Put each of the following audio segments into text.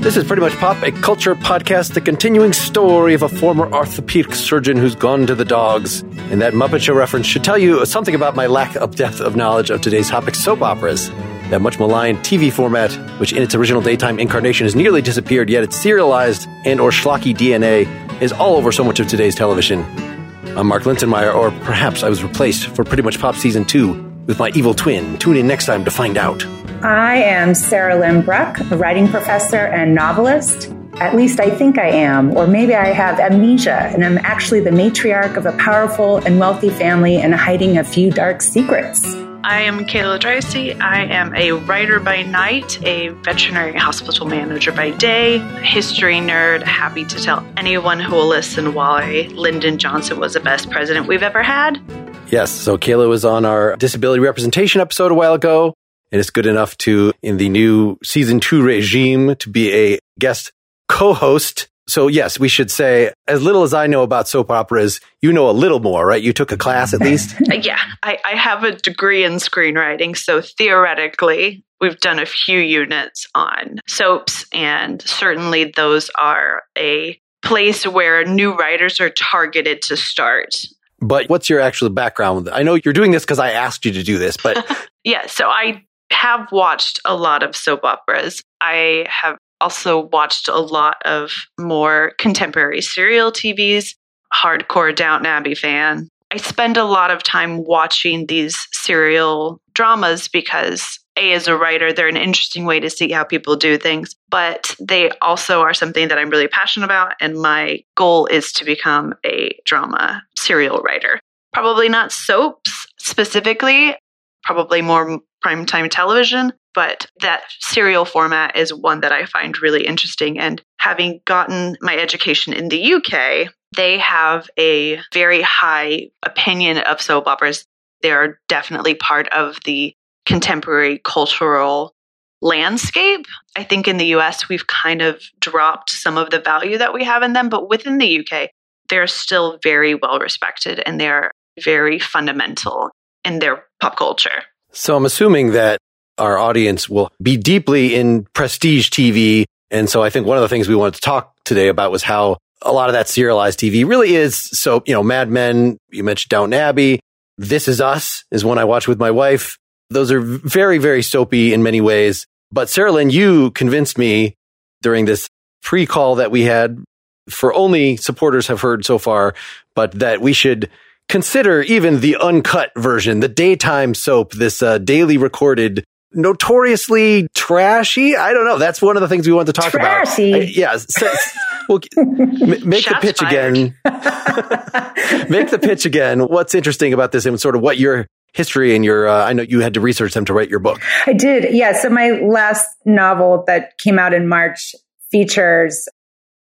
This is Pretty Much Pop, a culture podcast, the continuing story of a former orthopedic surgeon who's gone to the dogs. And that Muppet Show reference should tell you something about my lack of depth of knowledge of today's topic soap operas. That much maligned TV format, which in its original daytime incarnation has nearly disappeared, yet its serialized and or schlocky DNA is all over so much of today's television. I'm Mark Linsenmayer, or perhaps I was replaced for Pretty Much Pop Season 2 with my evil twin. Tune in next time to find out. I am Sarahlyn Bruck, a writing professor and novelist. At least I think I am, or maybe I have amnesia and I'm actually the matriarch of a powerful and wealthy family and hiding a few dark secrets. I am Kayla Dricey. I am a writer by night, a veterinary hospital manager by day, a history nerd, happy to tell anyone who will listen why Lyndon Johnson was the best president we've ever had. Yes, so Kayla was on our disability representation episode a while ago and it's good enough to, in the new season two regime, to be a guest co-host. So yes, we should say, as little as I know about soap operas, you know a little more, right? You took a class at least? yeah, I, I have a degree in screenwriting. So theoretically, we've done a few units on soaps, and certainly those are a place where new writers are targeted to start. But what's your actual background? I know you're doing this because I asked you to do this, but yeah, so I have watched a lot of soap operas. I have also watched a lot of more contemporary serial TVs, hardcore Downton Abbey fan. I spend a lot of time watching these serial dramas because a as a writer they're an interesting way to see how people do things but they also are something that i'm really passionate about and my goal is to become a drama serial writer probably not soaps specifically probably more primetime television, but that serial format is one that I find really interesting. And having gotten my education in the UK, they have a very high opinion of soap operas. They are definitely part of the contemporary cultural landscape. I think in the US, we've kind of dropped some of the value that we have in them, but within the UK, they're still very well respected and they're very fundamental in their pop culture. So I'm assuming that our audience will be deeply in prestige TV. And so I think one of the things we wanted to talk today about was how a lot of that serialized TV really is. So, you know, Mad Men, you mentioned Downton Abbey. This Is Us is one I watch with my wife. Those are very, very soapy in many ways. But Sarahlyn, you convinced me during this pre call that we had for only supporters have heard so far, but that we should consider even the uncut version, the daytime soap, this uh, daily recorded, notoriously trashy. I don't know. That's one of the things we want to talk trashy. about. yeah. So, well, make Shots the pitch fired. again. make the pitch again. What's interesting about this and sort of what your history and your, uh, I know you had to research them to write your book. I did. Yeah. So my last novel that came out in March features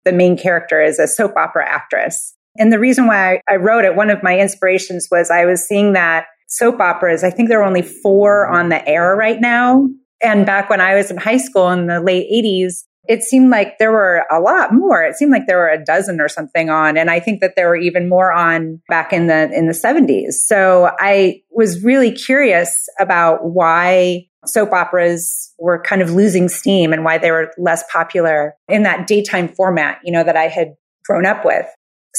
the main character is a soap opera actress. And the reason why I wrote it, one of my inspirations was I was seeing that soap operas, I think there are only four on the air right now. And back when I was in high school in the late 80s, it seemed like there were a lot more. It seemed like there were a dozen or something on. And I think that there were even more on back in the, in the 70s. So I was really curious about why soap operas were kind of losing steam and why they were less popular in that daytime format, you know, that I had grown up with.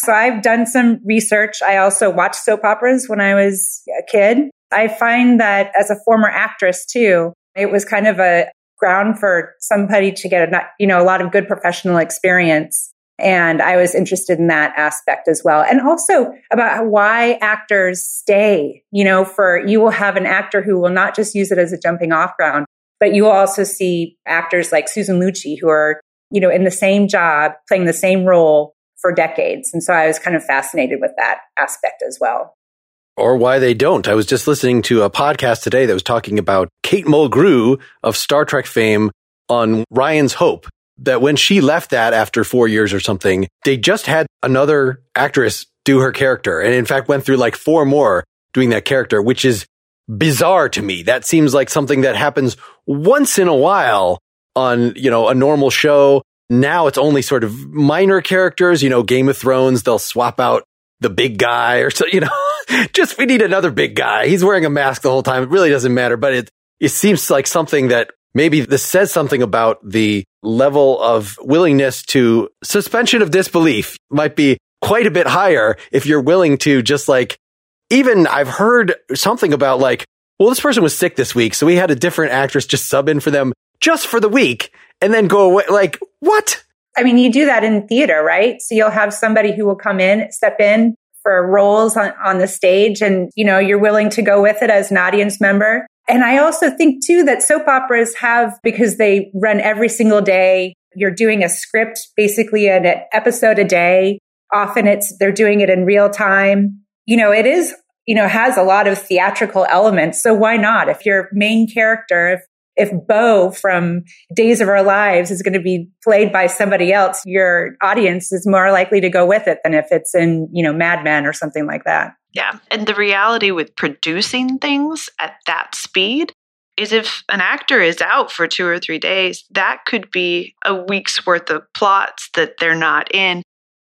So I've done some research. I also watched soap operas when I was a kid. I find that as a former actress too, it was kind of a ground for somebody to get a, you know, a lot of good professional experience. And I was interested in that aspect as well. And also about why actors stay, you know, for you will have an actor who will not just use it as a jumping off ground, but you will also see actors like Susan Lucci who are, you know, in the same job, playing the same role for decades. And so I was kind of fascinated with that aspect as well. Or why they don't. I was just listening to a podcast today that was talking about Kate Mulgrew of Star Trek fame on Ryan's Hope. That when she left that after four years or something, they just had another actress do her character. And in fact, went through like four more doing that character, which is bizarre to me. That seems like something that happens once in a while on, you know, a normal show now it's only sort of minor characters, you know, Game of Thrones, they'll swap out the big guy or so, you know, just we need another big guy. He's wearing a mask the whole time. It really doesn't matter, but it, it seems like something that maybe this says something about the level of willingness to suspension of disbelief might be quite a bit higher if you're willing to just like, even I've heard something about like, well, this person was sick this week. So we had a different actress just sub in for them just for the week and then go away. Like, what? I mean, you do that in theater, right? So you'll have somebody who will come in, step in for roles on, on the stage, and you know, you're willing to go with it as an audience member. And I also think too that soap operas have, because they run every single day, you're doing a script, basically an episode a day. Often it's, they're doing it in real time. You know, it is, you know, has a lot of theatrical elements. So why not? If your main character, if if Bo from Days of Our Lives is going to be played by somebody else, your audience is more likely to go with it than if it's in, you know, Mad Men or something like that. Yeah. And the reality with producing things at that speed is if an actor is out for two or three days, that could be a week's worth of plots that they're not in.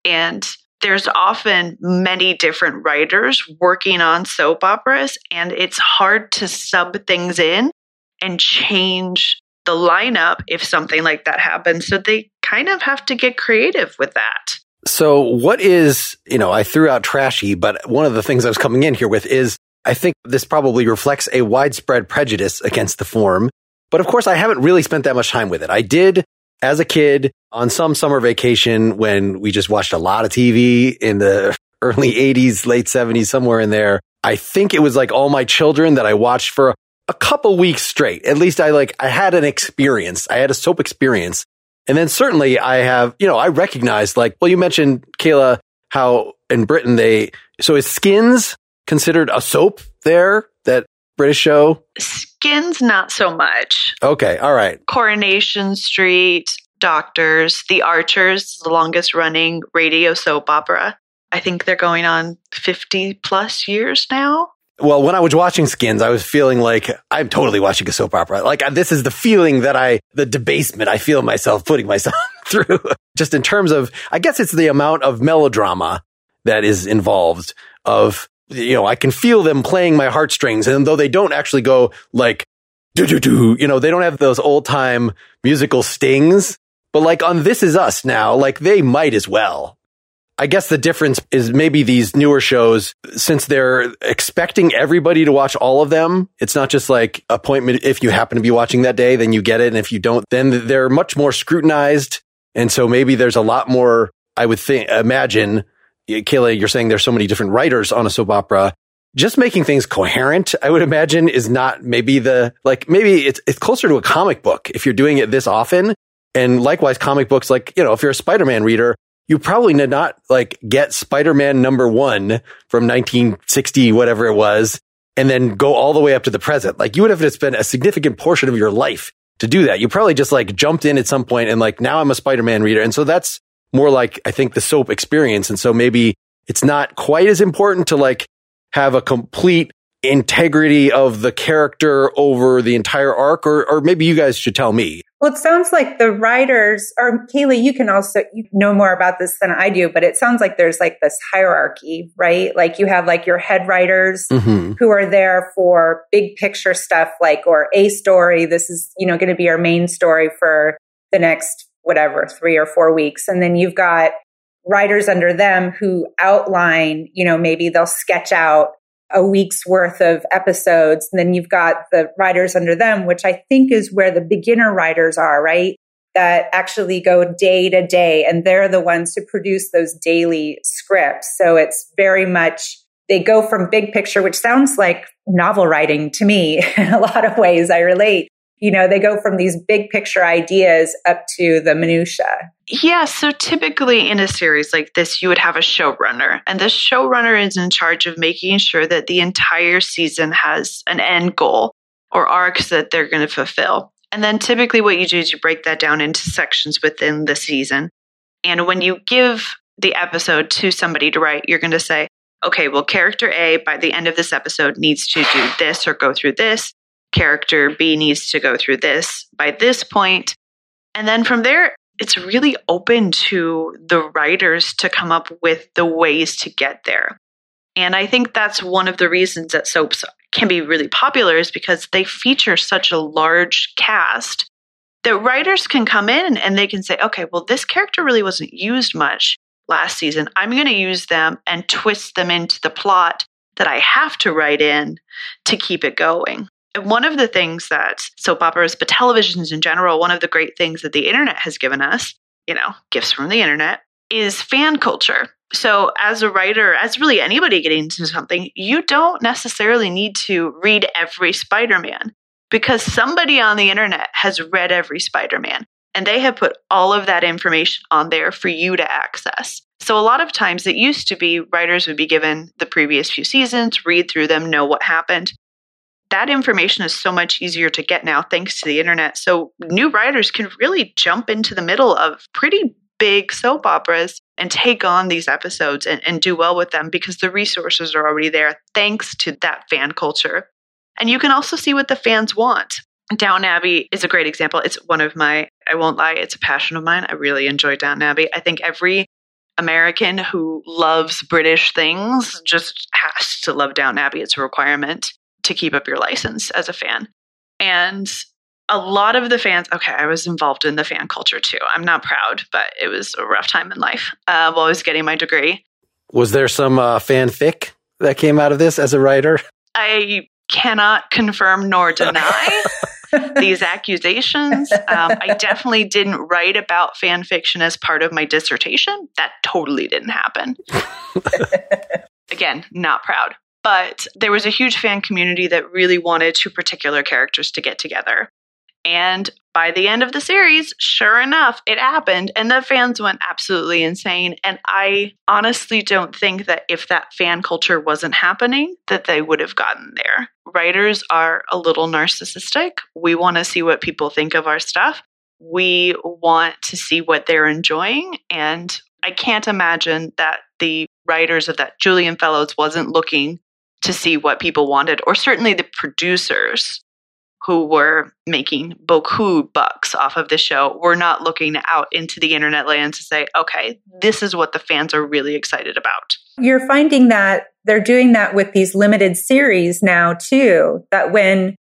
And there's often many different writers working on soap operas, and it's hard to sub things in and change the lineup if something like that happens. So they kind of have to get creative with that. So what is, you know, I threw out trashy, but one of the things I was coming in here with is I think this probably reflects a widespread prejudice against the form. But of course, I haven't really spent that much time with it. I did as a kid on some summer vacation when we just watched a lot of TV in the early 80s, late 70s, somewhere in there. I think it was like all my children that I watched for a couple weeks straight. At least I like, I had an experience. I had a soap experience. And then certainly I have, you know, I recognize like, well, you mentioned Kayla, how in Britain they, so is Skins considered a soap there? That British show? Skins, not so much. Okay. All right. Coronation Street, Doctors, The Archers, the longest running radio soap opera. I think they're going on 50 plus years now well, when I was watching Skins, I was feeling like I'm totally watching a soap opera. Like this is the feeling that I, the debasement I feel myself putting myself through. Just in terms of, I guess it's the amount of melodrama that is involved of, you know, I can feel them playing my heartstrings. And though they don't actually go like, do, do, do, you know, they don't have those old time musical stings. But like on This Is Us now, like they might as well. I guess the difference is maybe these newer shows, since they're expecting everybody to watch all of them, it's not just like appointment. If you happen to be watching that day, then you get it. And if you don't, then they're much more scrutinized. And so maybe there's a lot more, I would think, imagine, Kayla, you're saying there's so many different writers on a soap opera. Just making things coherent, I would imagine, is not maybe the, like, maybe it's, it's closer to a comic book if you're doing it this often. And likewise, comic books, like, you know, if you're a Spider-Man reader, you probably did not like get Spider-Man number one from 1960, whatever it was, and then go all the way up to the present. Like you would have to spend a significant portion of your life to do that. You probably just like jumped in at some point and like, now I'm a Spider-Man reader. And so that's more like, I think the soap experience. And so maybe it's not quite as important to like have a complete integrity of the character over the entire arc or or maybe you guys should tell me well it sounds like the writers or kaylee you can also you know more about this than i do but it sounds like there's like this hierarchy right? Like you have like your head writers mm-hmm. who are there for big picture stuff like or a story. This is you know going to be our main story for the next whatever three or four weeks. And then you've got writers under them who outline you know maybe they'll sketch out a week's worth of episodes. And then you've got the writers under them, which I think is where the beginner writers are, right? That actually go day to day and they're the ones who produce those daily scripts. So it's very much, they go from big picture, which sounds like novel writing to me in a lot of ways. I relate you know, they go from these big picture ideas up to the minutia. Yeah, so typically in a series like this, you would have a showrunner, and the showrunner is in charge of making sure that the entire season has an end goal or arcs that they're going to fulfill. And then typically what you do is you break that down into sections within the season. And when you give the episode to somebody to write, you're going to say, okay, well, character A by the end of this episode needs to do this or go through this character B needs to go through this by this point. And then from there, it's really open to the writers to come up with the ways to get there. And I think that's one of the reasons that soaps can be really popular is because they feature such a large cast that writers can come in and they can say, okay, well, this character really wasn't used much last season. I'm going to use them and twist them into the plot that I have to write in to keep it going. One of the things that soap operas, but televisions in general, one of the great things that the internet has given us, you know, gifts from the internet, is fan culture. So, as a writer, as really anybody getting into something, you don't necessarily need to read every Spider Man because somebody on the internet has read every Spider Man and they have put all of that information on there for you to access. So, a lot of times it used to be writers would be given the previous few seasons, read through them, know what happened. That information is so much easier to get now thanks to the internet. So, new writers can really jump into the middle of pretty big soap operas and take on these episodes and, and do well with them because the resources are already there thanks to that fan culture. And you can also see what the fans want. Downton Abbey is a great example. It's one of my, I won't lie, it's a passion of mine. I really enjoy Downton Abbey. I think every American who loves British things just has to love Downton Abbey. It's a requirement to keep up your license as a fan. And a lot of the fans, okay, I was involved in the fan culture too. I'm not proud, but it was a rough time in life uh, while I was getting my degree. Was there some uh, fanfic that came out of this as a writer? I cannot confirm nor deny these accusations. Um, I definitely didn't write about fan fiction as part of my dissertation. That totally didn't happen. Again, not proud. But there was a huge fan community that really wanted two particular characters to get together. And by the end of the series, sure enough, it happened and the fans went absolutely insane. And I honestly don't think that if that fan culture wasn't happening, that they would have gotten there. Writers are a little narcissistic. We want to see what people think of our stuff. We want to see what they're enjoying. And I can't imagine that the writers of that Julian Fellowes wasn't looking to see what people wanted, or certainly the producers who were making beaucoup bucks off of the show were not looking out into the internet land to say, okay, this is what the fans are really excited about. You're finding that they're doing that with these limited series now, too, that when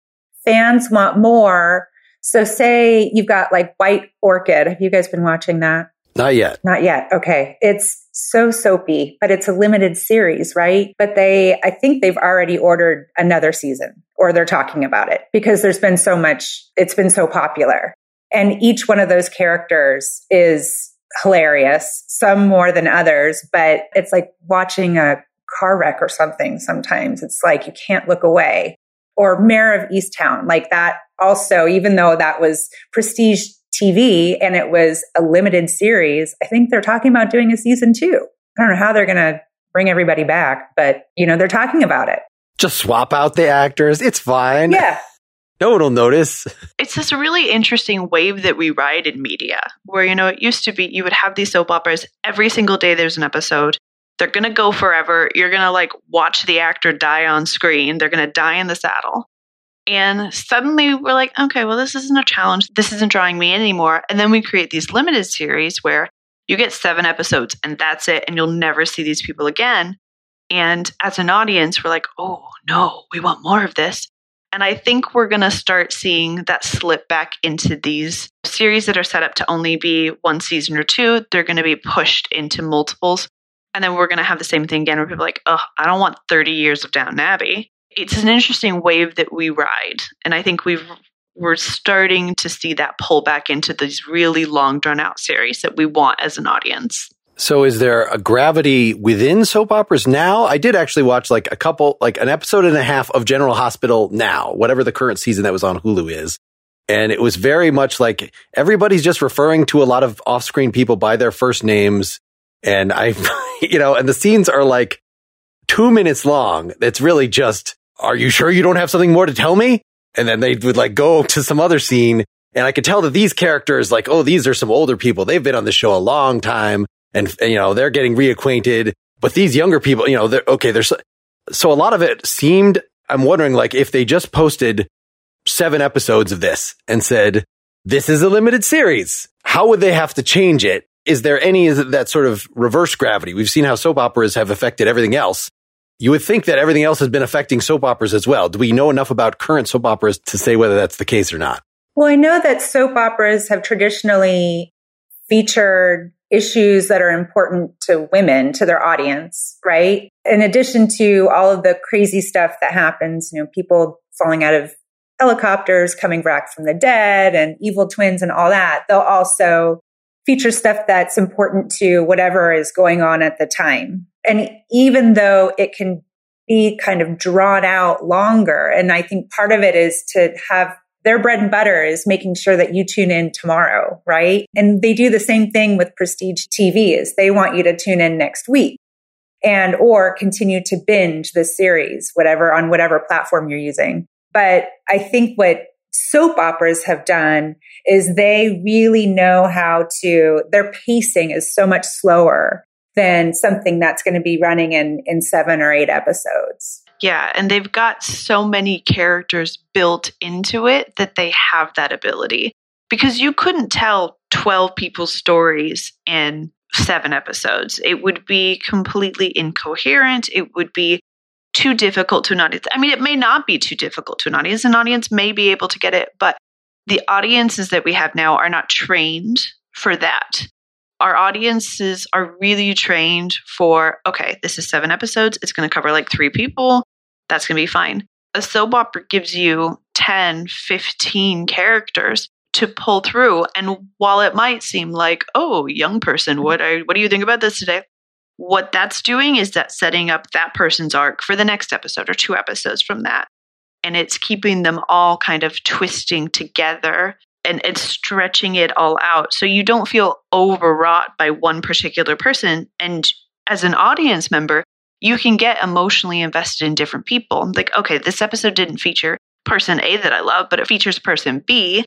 fans want more, so say you've got like White Orchid. Have you guys been watching that? Not yet. Not yet. Okay. It's so soapy, but it's a limited series, right? But they, I think they've already ordered another season or they're talking about it because there's been so much, it's been so popular. And each one of those characters is hilarious, some more than others, but it's like watching a car wreck or something sometimes. It's like you can't look away. Or Mare of Easttown, like that also, even though that was prestige TV and it was a limited series, I think they're talking about doing a season two. I don't know how they're going to bring everybody back, but you know, they're talking about it. Just swap out the actors. It's fine. Yeah. No one will notice. It's this really interesting wave that we ride in media where, you know, it used to be you would have these soap operas every single day there's an episode. They're going to go forever. You're going to like watch the actor die on screen. They're going to die in the saddle. And suddenly we're like, okay, well, this isn't a challenge. This isn't drawing me in anymore. And then we create these limited series where you get seven episodes and that's it. And you'll never see these people again. And as an audience, we're like, oh, no, we want more of this. And I think we're going to start seeing that slip back into these series that are set up to only be one season or two. They're going to be pushed into multiples. And then we're going to have the same thing again where people are like, oh, I don't want 30 years of Downton Abbey it's an interesting wave that we ride. And I think we've we're starting to see that pull back into these really long drawn out series that we want as an audience. So is there a gravity within soap operas now? I did actually watch like a couple, like an episode and a half of General Hospital now, whatever the current season that was on Hulu is. And it was very much like everybody's just referring to a lot of off screen people by their first names. And I, you know, and the scenes are like two minutes long. It's really just are you sure you don't have something more to tell me? And then they would like go to some other scene. And I could tell that these characters, like, oh, these are some older people. They've been on the show a long time and, and you know, they're getting reacquainted. But these younger people, you know, they're okay. There's so a lot of it seemed, I'm wondering like if they just posted seven episodes of this and said, this is a limited series. How would they have to change it? Is there any is that sort of reverse gravity? We've seen how soap operas have affected everything else you would think that everything else has been affecting soap operas as well. Do we know enough about current soap operas to say whether that's the case or not? Well, I know that soap operas have traditionally featured issues that are important to women, to their audience, right? In addition to all of the crazy stuff that happens, you know, people falling out of helicopters, coming back from the dead and evil twins and all that, they'll also feature stuff that's important to whatever is going on at the time. And even though it can be kind of drawn out longer, and I think part of it is to have their bread and butter is making sure that you tune in tomorrow, right? And they do the same thing with prestige TV is they want you to tune in next week and or continue to binge the series, whatever on whatever platform you're using. But I think what soap operas have done is they really know how to, their pacing is so much slower than something that's going to be running in, in seven or eight episodes. Yeah, and they've got so many characters built into it that they have that ability. Because you couldn't tell 12 people's stories in seven episodes. It would be completely incoherent. It would be too difficult to an audience. I mean, it may not be too difficult to an audience. An audience may be able to get it, but the audiences that we have now are not trained for that. Our audiences are really trained for, okay, this is seven episodes. It's going to cover like three people. That's going to be fine. A soap opera gives you 10, 15 characters to pull through. And while it might seem like, oh, young person, what, are, what do you think about this today? What that's doing is that setting up that person's arc for the next episode or two episodes from that. And it's keeping them all kind of twisting together and it's stretching it all out. So you don't feel overwrought by one particular person. And as an audience member, you can get emotionally invested in different people. Like, okay, this episode didn't feature person A that I love, but it features person B.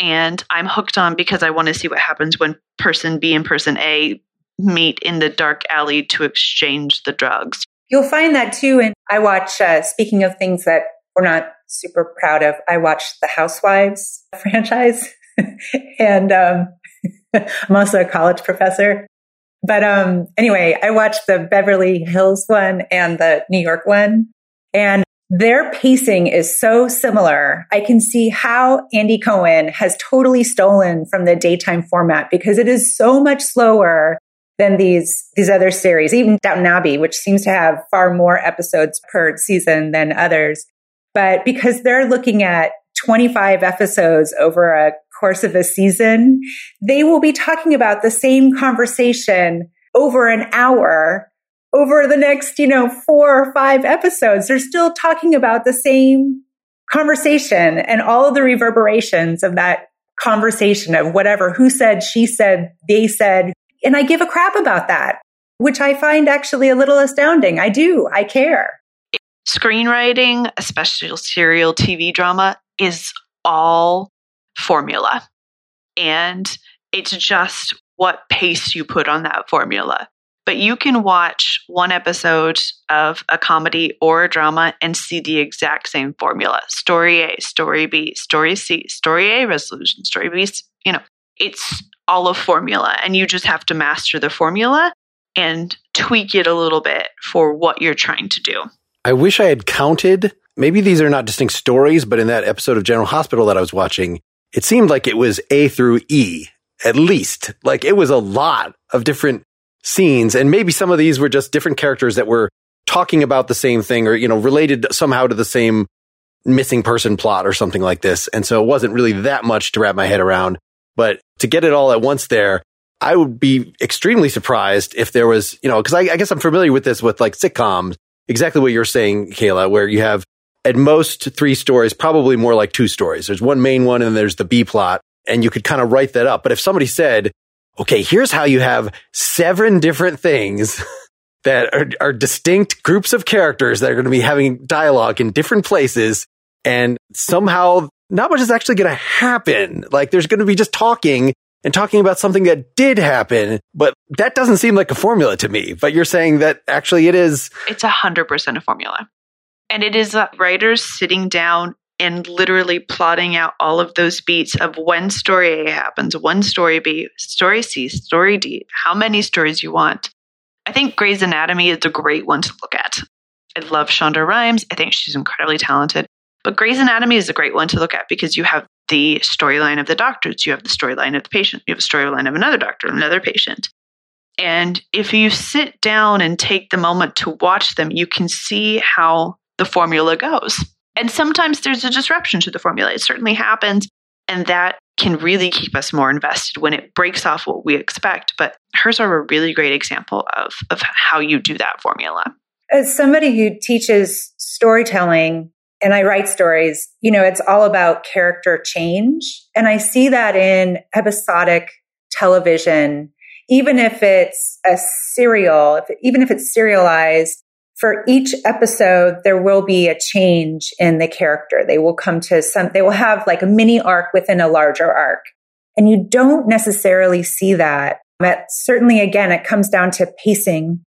And I'm hooked on because I want to see what happens when person B and person A meet in the dark alley to exchange the drugs. You'll find that too. And I watch, uh, speaking of things that we're not super proud of, I watched the Housewives franchise. and um, I'm also a college professor. But um, anyway, I watched the Beverly Hills one and the New York one. And their pacing is so similar. I can see how Andy Cohen has totally stolen from the daytime format because it is so much slower than these these other series, even Downton Abbey, which seems to have far more episodes per season than others. But because they're looking at 25 episodes over a course of a season, they will be talking about the same conversation over an hour over the next, you know, four or five episodes. They're still talking about the same conversation and all of the reverberations of that conversation of whatever, who said, she said, they said, and I give a crap about that, which I find actually a little astounding. I do. I care. Screenwriting, especially serial TV drama, is all formula. And it's just what pace you put on that formula. But you can watch one episode of a comedy or a drama and see the exact same formula story A, story B, story C, story A, resolution, story B. You know, it's all a formula and you just have to master the formula and tweak it a little bit for what you're trying to do. I wish I had counted. Maybe these are not distinct stories, but in that episode of General Hospital that I was watching, it seemed like it was A through E, at least. Like it was a lot of different scenes. And maybe some of these were just different characters that were talking about the same thing or, you know, related somehow to the same missing person plot or something like this. And so it wasn't really that much to wrap my head around. But to get it all at once there, I would be extremely surprised if there was, you know, because I, I, guess I'm familiar with this with like sitcoms, exactly what you're saying, Kayla, where you have at most three stories, probably more like two stories. There's one main one and there's the B plot, and you could kind of write that up. But if somebody said, okay, here's how you have seven different things that are, are distinct groups of characters that are going to be having dialogue in different places, and somehow not much is actually going to happen. Like there's going to be just talking and talking about something that did happen, but that doesn't seem like a formula to me. But you're saying that actually it is. It's a hundred percent a formula. And it is writers sitting down and literally plotting out all of those beats of when story A happens, when story B, story C, story D, how many stories you want. I think Grey's Anatomy is a great one to look at I love Shonda Rhimes. I think she's incredibly talented. But Grey's Anatomy is a great one to look at because you have the storyline of the doctors, you have the storyline of the patient, you have a storyline of another doctor, another patient. And if you sit down and take the moment to watch them, you can see how the formula goes. And sometimes there's a disruption to the formula. It certainly happens. And that can really keep us more invested when it breaks off what we expect. But hers are a really great example of, of how you do that formula. As somebody who teaches storytelling and I write stories, you know, it's all about character change. And I see that in episodic television, even if it's a serial, if, even if it's serialized, for each episode, there will be a change in the character. They will come to some, they will have like a mini arc within a larger arc. And you don't necessarily see that. But certainly, again, it comes down to pacing.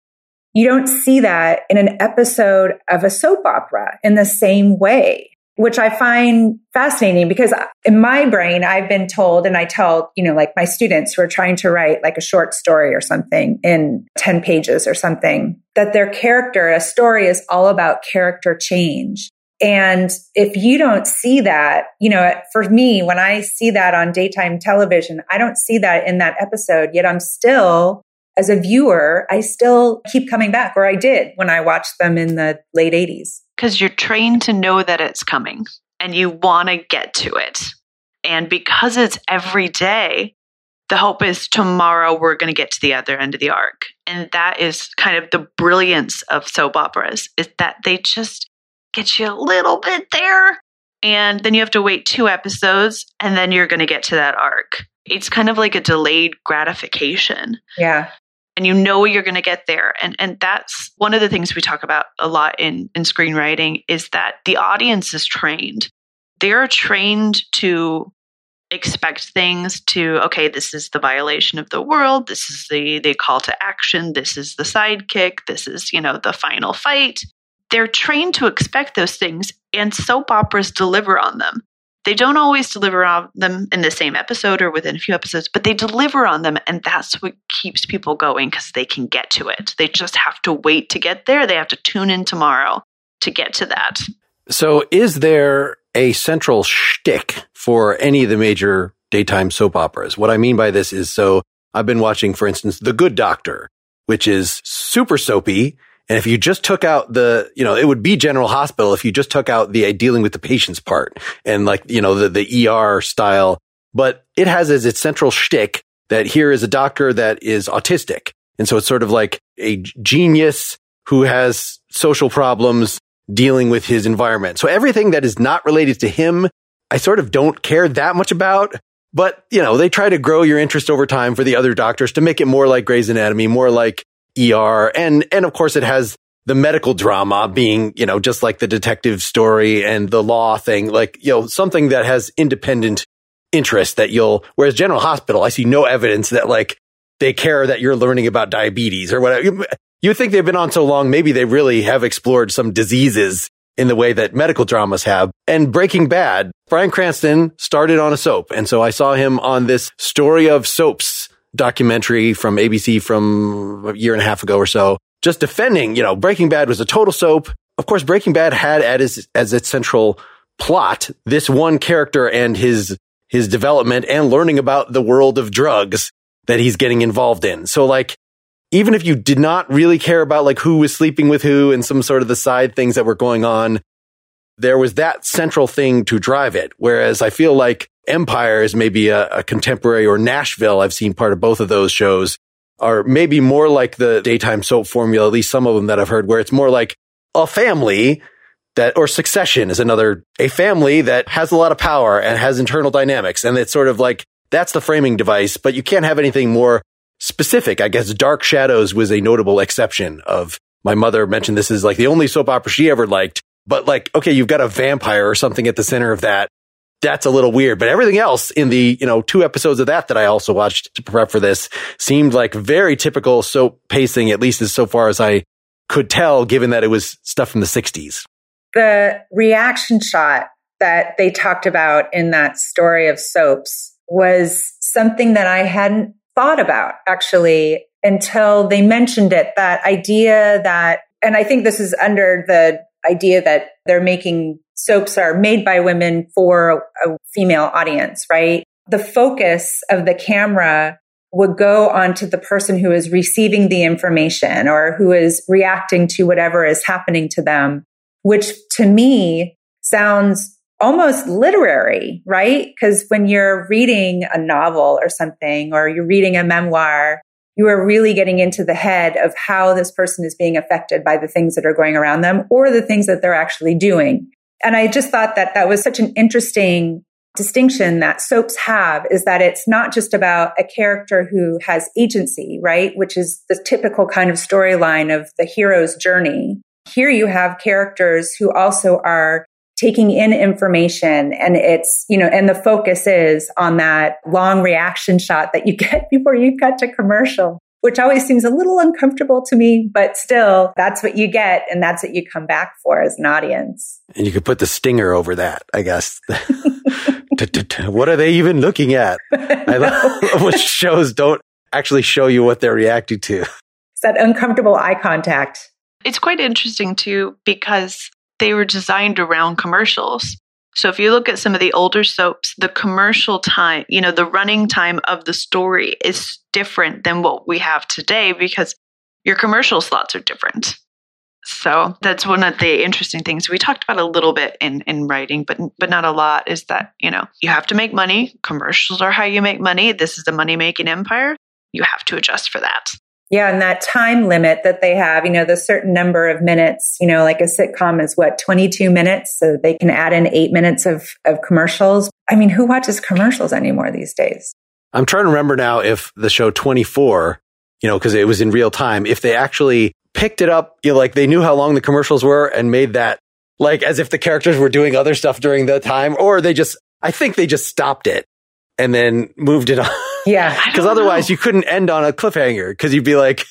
You don't see that in an episode of a soap opera in the same way which I find fascinating because in my brain, I've been told, and I tell, you know, like my students who are trying to write like a short story or something in 10 pages or something, that their character, a story is all about character change. And if you don't see that, you know, for me, when I see that on daytime television, I don't see that in that episode, yet I'm still, as a viewer, I still keep coming back, or I did when I watched them in the late 80s because you're trained to know that it's coming and you want to get to it. And because it's every day, the hope is tomorrow we're going to get to the other end of the arc. And that is kind of the brilliance of soap operas is that they just get you a little bit there and then you have to wait two episodes and then you're going to get to that arc. It's kind of like a delayed gratification. Yeah and you know you're going to get there. And and that's one of the things we talk about a lot in in screenwriting is that the audience is trained. They're trained to expect things to okay this is the violation of the world this is the the call to action this is the sidekick this is you know the final fight. They're trained to expect those things and soap operas deliver on them they don't always deliver on them in the same episode or within a few episodes, but they deliver on them. And that's what keeps people going because they can get to it. They just have to wait to get there. They have to tune in tomorrow to get to that. So, is there a central shtick for any of the major daytime soap operas? What I mean by this is so I've been watching, for instance, The Good Doctor, which is super soapy and if you just took out the, you know, it would be General Hospital if you just took out the uh, dealing with the patients part and like, you know, the, the ER style, but it has as its central shtick that here is a doctor that is autistic. And so it's sort of like a genius who has social problems dealing with his environment. So everything that is not related to him, I sort of don't care that much about. But, you know, they try to grow your interest over time for the other doctors to make it more like Grey's Anatomy, more like ER. And, and of course it has the medical drama being, you know, just like the detective story and the law thing, like, you know, something that has independent interest that you'll, whereas General Hospital, I see no evidence that like they care that you're learning about diabetes or whatever. You think they've been on so long, maybe they really have explored some diseases in the way that medical dramas have. And Breaking Bad, Bryan Cranston started on a soap. And so I saw him on this story of soaps documentary from ABC from a year and a half ago or so, just defending, you know, Breaking Bad was a total soap. Of course, Breaking Bad had as, as its central plot this one character and his, his development and learning about the world of drugs that he's getting involved in. So like, even if you did not really care about like who was sleeping with who and some sort of the side things that were going on, there was that central thing to drive it. Whereas I feel like Empire is maybe a, a contemporary or Nashville. I've seen part of both of those shows are maybe more like the daytime soap formula, at least some of them that I've heard, where it's more like a family that, or succession is another, a family that has a lot of power and has internal dynamics. And it's sort of like, that's the framing device, but you can't have anything more specific. I guess Dark Shadows was a notable exception of my mother mentioned this is like the only soap opera she ever liked. But like, okay, you've got a vampire or something at the center of that that's a little weird. But everything else in the, you know, two episodes of that that I also watched to prep for this seemed like very typical soap pacing, at least as so far as I could tell, given that it was stuff from the 60s. The reaction shot that they talked about in that story of soaps was something that I hadn't thought about actually until they mentioned it. That idea that and I think this is under the idea that they're making soaps are made by women for a female audience, right? The focus of the camera would go onto the person who is receiving the information or who is reacting to whatever is happening to them, which to me sounds almost literary, right? Because when you're reading a novel or something, or you're reading a memoir, you are really getting into the head of how this person is being affected by the things that are going around them or the things that they're actually doing. And I just thought that that was such an interesting distinction that soaps have is that it's not just about a character who has agency, right? Which is the typical kind of storyline of the hero's journey. Here you have characters who also are taking in information and it's, you know, and the focus is on that long reaction shot that you get before you cut to commercial, which always seems a little uncomfortable to me, but still that's what you get and that's what you come back for as an audience. And you could put the stinger over that, I guess. what are they even looking at? I love when shows don't actually show you what they're reacting to. It's that uncomfortable eye contact. It's quite interesting too because they were designed around commercials. So if you look at some of the older soaps, the commercial time, you know, the running time of the story is different than what we have today because your commercial slots are different. So that's one of the interesting things we talked about a little bit in in writing, but but not a lot. Is that you know you have to make money. Commercials are how you make money. This is a money making empire. You have to adjust for that. Yeah, and that time limit that they have, you know, the certain number of minutes, you know, like a sitcom is what, 22 minutes? So they can add in eight minutes of, of commercials. I mean, who watches commercials anymore these days? I'm trying to remember now if the show 24, you know, because it was in real time, if they actually picked it up, you know, like they knew how long the commercials were and made that like as if the characters were doing other stuff during the time, or they just, I think they just stopped it and then moved it on. Yeah. Because otherwise know. you couldn't end on a cliffhanger because you'd be like,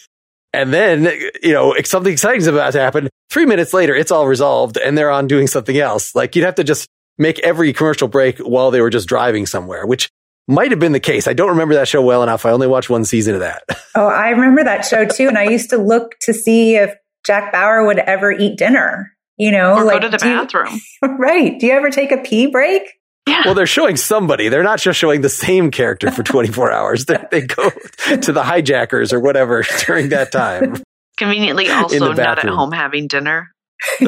and then, you know, something exciting is about to happen. Three minutes later, it's all resolved and they're on doing something else. Like you'd have to just make every commercial break while they were just driving somewhere, which might have been the case. I don't remember that show well enough. I only watched one season of that. Oh, I remember that show too. And I used to look to see if Jack Bauer would ever eat dinner, you know, or like, go to the bathroom. You, right. Do you ever take a pee break? Yeah. Well, they're showing somebody. They're not just showing the same character for 24 hours. They, they go to the hijackers or whatever during that time. Conveniently, also not at home having dinner.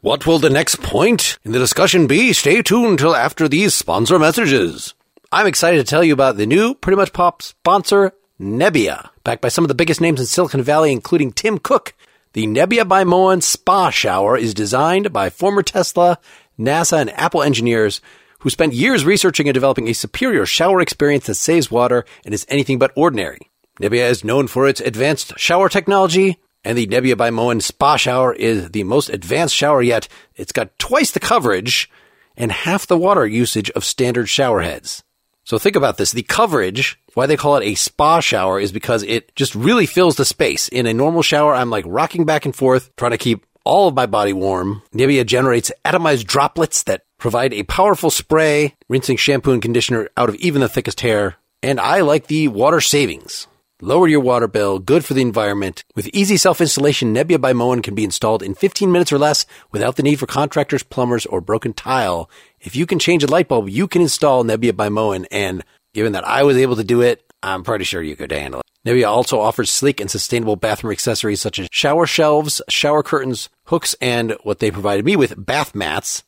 what will the next point in the discussion be? Stay tuned till after these sponsor messages. I'm excited to tell you about the new Pretty Much Pop sponsor, Nebia. Backed by some of the biggest names in Silicon Valley, including Tim Cook, the Nebia by Moen Spa Shower is designed by former Tesla NASA, and Apple engineers who spent years researching and developing a superior shower experience that saves water and is anything but ordinary. Nebia is known for its advanced shower technology, and the Nebia by Moen Spa Shower is the most advanced shower yet. It's got twice the coverage and half the water usage of standard shower heads. So think about this. The coverage, why they call it a spa shower is because it just really fills the space. In a normal shower, I'm like rocking back and forth, trying to keep all of my body warm. Nebia generates atomized droplets that provide a powerful spray, rinsing shampoo and conditioner out of even the thickest hair. And I like the water savings. Lower your water bill, good for the environment. With easy self-installation, Nebia by Moen can be installed in 15 minutes or less without the need for contractors, plumbers, or broken tile. If you can change a light bulb, you can install Nebia by Moen. And given that I was able to do it, I'm pretty sure you could handle it. Nebia also offers sleek and sustainable bathroom accessories such as shower shelves, shower curtains, hooks, and what they provided me with, bath mats.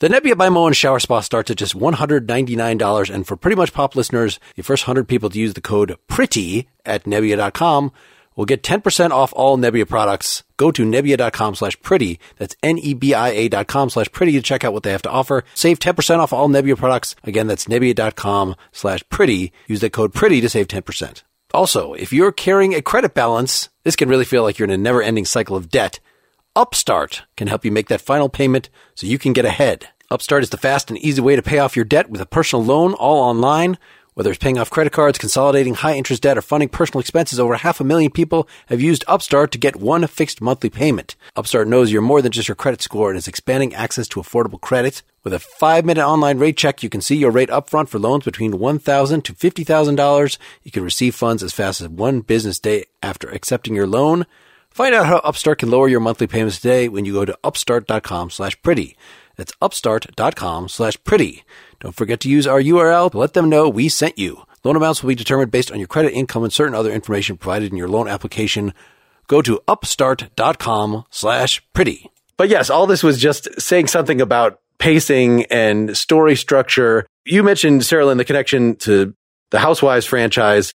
The Nebia by Moen Shower Spa starts at just $199, and for pretty much pop listeners, the first 100 people to use the code PRETTY at Nebia.com will get 10% off all Nebia products. Go to Nebia.com slash pretty. That's N-E-B-I-A dot com slash pretty to check out what they have to offer. Save 10% off all Nebia products. Again, that's Nebia.com slash pretty. Use the code pretty to save 10%. Also, if you're carrying a credit balance, this can really feel like you're in a never ending cycle of debt. Upstart can help you make that final payment so you can get ahead. Upstart is the fast and easy way to pay off your debt with a personal loan all online. Whether it's paying off credit cards, consolidating high interest debt, or funding personal expenses, over half a million people have used Upstart to get one fixed monthly payment. Upstart knows you're more than just your credit score and is expanding access to affordable credit. With a five minute online rate check, you can see your rate upfront for loans between $1,000 to $50,000. You can receive funds as fast as one business day after accepting your loan. Find out how Upstart can lower your monthly payments today when you go to upstart.com slash pretty. That's upstart.com slash pretty. Don't forget to use our URL to let them know we sent you. Loan amounts will be determined based on your credit income and certain other information provided in your loan application. Go to upstart.com slash pretty. But yes, all this was just saying something about pacing and story structure. You mentioned, Sarahlyn, the connection to the Housewives franchise.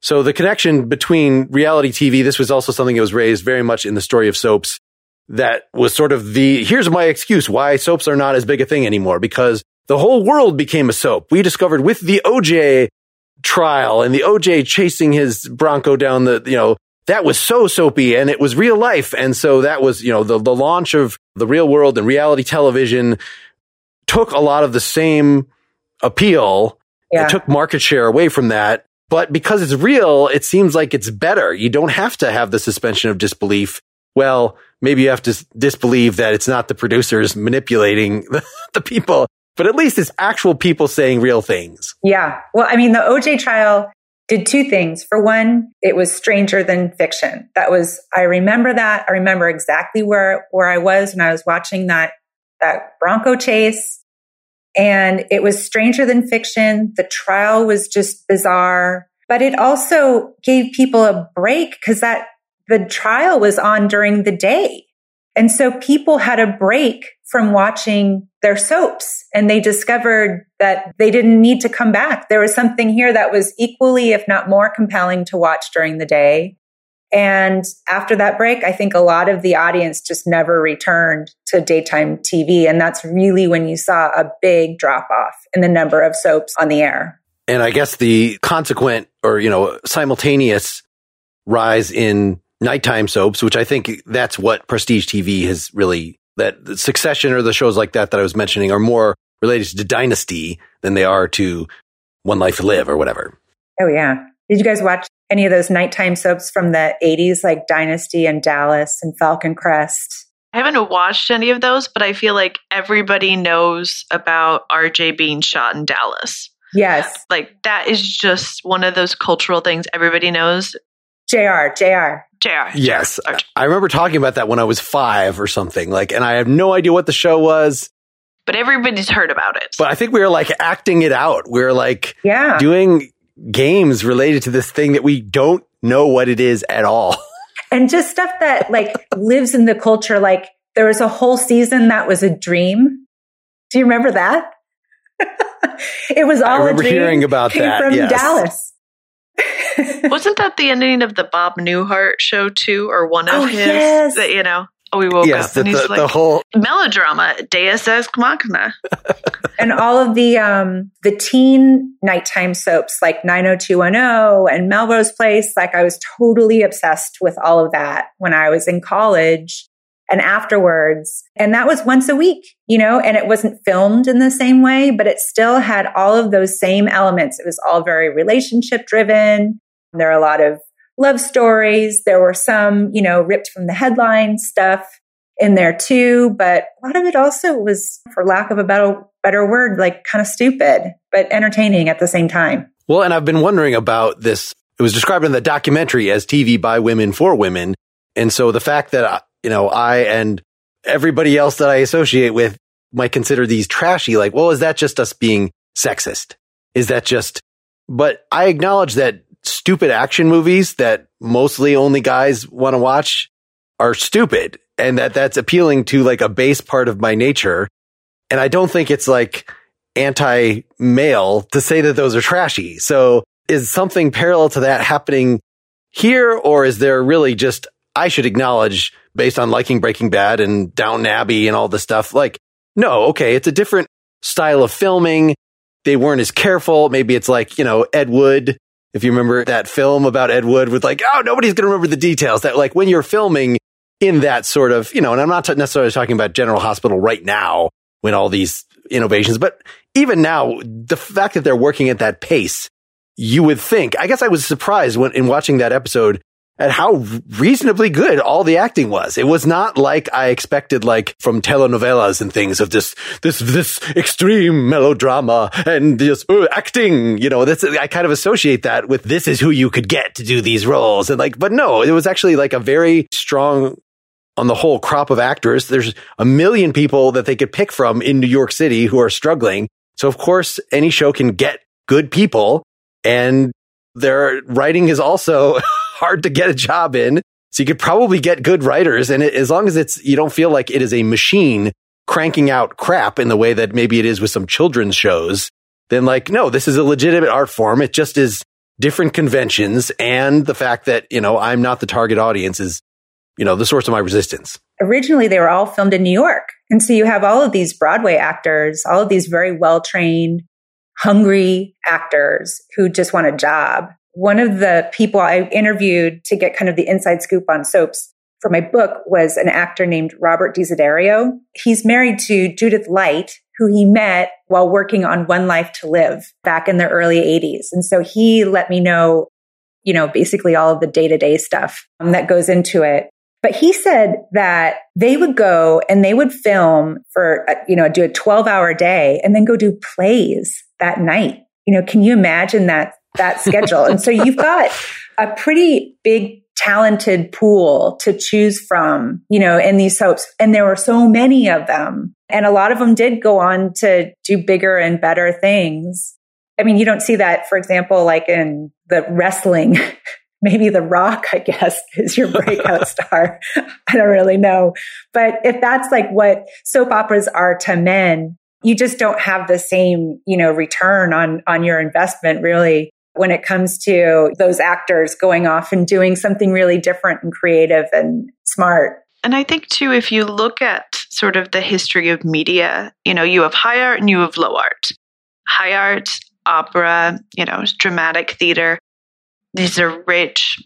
So the connection between reality TV, this was also something that was raised very much in the story of soaps. That was sort of the, here's my excuse why soaps are not as big a thing anymore because the whole world became a soap. We discovered with the OJ trial and the OJ chasing his Bronco down the, you know, that was so soapy and it was real life. And so that was, you know, the, the launch of the real world and reality television took a lot of the same appeal. Yeah. It took market share away from that. But because it's real, it seems like it's better. You don't have to have the suspension of disbelief. Well, maybe you have to disbelieve that it's not the producers manipulating the, the people but at least it's actual people saying real things. Yeah. Well, I mean, the OJ trial did two things. For one, it was stranger than fiction. That was, I remember that. I remember exactly where, where I was when I was watching that, that Bronco chase. And it was stranger than fiction. The trial was just bizarre, but it also gave people a break because that the trial was on during the day. And so people had a break from watching their soaps and they discovered that they didn't need to come back. There was something here that was equally, if not more compelling to watch during the day. And after that break, I think a lot of the audience just never returned to daytime TV. And that's really when you saw a big drop off in the number of soaps on the air. And I guess the consequent or, you know, simultaneous rise in nighttime soaps, which I think that's what prestige TV has really that Succession or the shows like that that I was mentioning are more related to Dynasty than they are to One Life to Live or whatever. Oh yeah. Did you guys watch any of those nighttime soaps from the 80s like Dynasty and Dallas and Falcon Crest? I haven't watched any of those, but I feel like everybody knows about RJ being shot in Dallas. Yes. Like that is just one of those cultural things everybody knows. JR, JR. JR. Yes. I remember talking about that when I was five or something. Like, and I have no idea what the show was. But everybody's heard about it. But I think we were like acting it out. We are like yeah. doing games related to this thing that we don't know what it is at all. And just stuff that like lives in the culture. Like there was a whole season that was a dream. Do you remember that? it was all I remember a dream. hearing about Came that. from yes. Dallas. Wasn't that the ending of the Bob Newhart show too, or one of Oh, his? yes. That you know, oh, we woke Yes, up the, and he's the, like the whole melodrama, Deus ex machina. and all of the um the teen nighttime soaps like 90210 and Melrose Place like I was totally obsessed with all of that when I was in college and afterwards and that was once a week you know and it wasn't filmed in the same way but it still had all of those same elements it was all very relationship driven there are a lot of love stories there were some you know ripped from the headline stuff in there too, but a lot of it also was, for lack of a better better word, like kind of stupid, but entertaining at the same time. Well, and I've been wondering about this. It was described in the documentary as TV by women for women. And so the fact that, you know, I and everybody else that I associate with might consider these trashy, like, well, is that just us being sexist? Is that just, but I acknowledge that stupid action movies that mostly only guys want to watch are stupid and that that's appealing to like a base part of my nature. And I don't think it's like anti male to say that those are trashy. So is something parallel to that happening here? Or is there really just, I should acknowledge based on liking Breaking Bad and Downton Abbey and all the stuff, like, no, okay, it's a different style of filming. They weren't as careful. Maybe it's like, you know, Ed Wood. If you remember that film about Ed Wood with like, oh, nobody's going to remember the details that like when you're filming in that sort of, you know, and I'm not necessarily talking about General Hospital right now when all these innovations, but even now, the fact that they're working at that pace you would think. I guess I was surprised when in watching that episode at how reasonably good all the acting was. It was not like I expected, like from telenovelas and things of this, this, this extreme melodrama and just uh, acting, you know, that's, I kind of associate that with this is who you could get to do these roles. And like, but no, it was actually like a very strong on the whole crop of actors. There's a million people that they could pick from in New York City who are struggling. So of course, any show can get good people and their writing is also hard to get a job in. So you could probably get good writers. And it, as long as it's, you don't feel like it is a machine cranking out crap in the way that maybe it is with some children's shows, then like, no, this is a legitimate art form. It just is different conventions. And the fact that, you know, I'm not the target audience is, you know, the source of my resistance. Originally, they were all filmed in New York. And so you have all of these Broadway actors, all of these very well trained, hungry actors who just want a job one of the people I interviewed to get kind of the inside scoop on soaps for my book was an actor named Robert Desiderio. He's married to Judith Light, who he met while working on One Life to Live back in the early 80s. And so he let me know, you know, basically all of the day to day stuff um, that goes into it. But he said that they would go and they would film for, uh, you know, do a 12 hour day and then go do plays that night. You know, can you imagine that that schedule. and so you've got a pretty big talented pool to choose from, you know, in these soaps. And there were so many of them. And a lot of them did go on to do bigger and better things. I mean, you don't see that, for example, like in the wrestling. Maybe The Rock, I guess, is your breakout star. I don't really know. But if that's like what soap operas are to men, you just don't have the same, you know, return on, on your investment really when it comes to those actors going off and doing something really different and creative and smart. And I think too, if you look at sort of the history of media, you know, you have high art and you have low art. High art, opera, you know, dramatic theater. These are rich,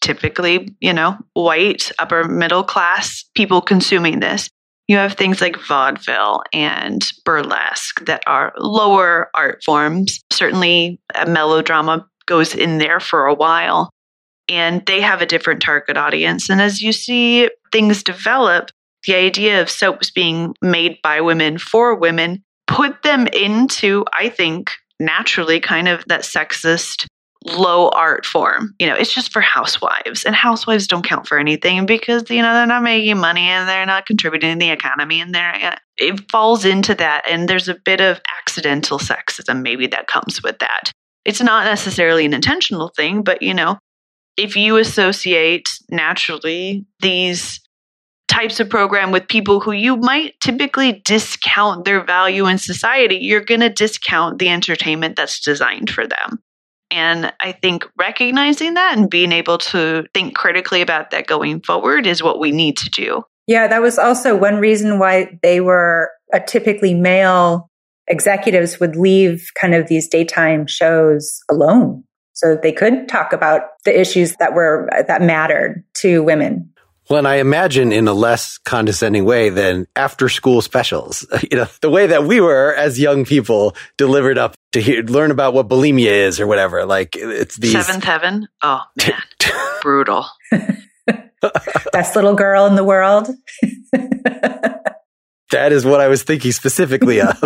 typically, you know, white, upper middle class people consuming this. You have things like vaudeville and burlesque that are lower art forms. Certainly, a melodrama goes in there for a while, and they have a different target audience. And as you see things develop, the idea of soaps being made by women for women put them into, I think, naturally kind of that sexist low art form. You know, it's just for housewives, and housewives don't count for anything because you know they're not making money and they're not contributing to the economy, and they're uh, it falls into that. And there's a bit of accidental sexism maybe that comes with that. It's not necessarily an intentional thing, but you know, if you associate naturally these types of program with people who you might typically discount their value in society, you're going to discount the entertainment that's designed for them. And I think recognizing that and being able to think critically about that going forward is what we need to do. Yeah, that was also one reason why they were a typically male executives would leave kind of these daytime shows alone so that they could talk about the issues that were that mattered to women well, and I imagine in a less condescending way than after school specials, you know, the way that we were as young people delivered up to hear, learn about what bulimia is or whatever. Like it's these seventh heaven. Oh man, brutal. Best little girl in the world. that is what I was thinking specifically of.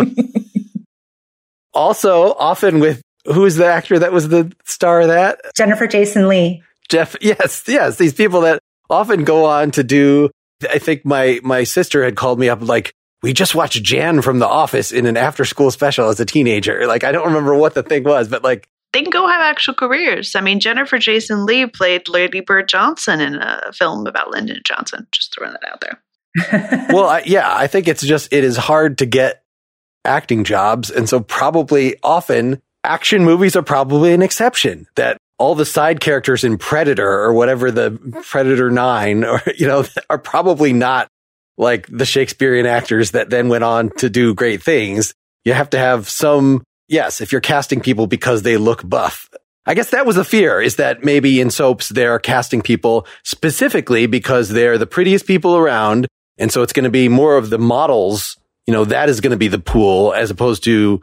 also, often with who is the actor that was the star of that? Jennifer Jason Leigh. Jeff, yes, yes, these people that often go on to do. I think my my sister had called me up like we just watched Jan from The Office in an after school special as a teenager. Like I don't remember what the thing was, but like they can go have actual careers. I mean, Jennifer Jason Leigh played Lady Bird Johnson in a film about Lyndon Johnson. Just throwing that out there. well, I, yeah, I think it's just it is hard to get acting jobs, and so probably often action movies are probably an exception. That all the side characters in Predator or whatever the Predator 9 or, you know, are probably not like the Shakespearean actors that then went on to do great things. You have to have some, yes, if you're casting people because they look buff. I guess that was a fear is that maybe in soaps they're casting people specifically because they're the prettiest people around. And so it's going to be more of the models, you know, that is going to be the pool as opposed to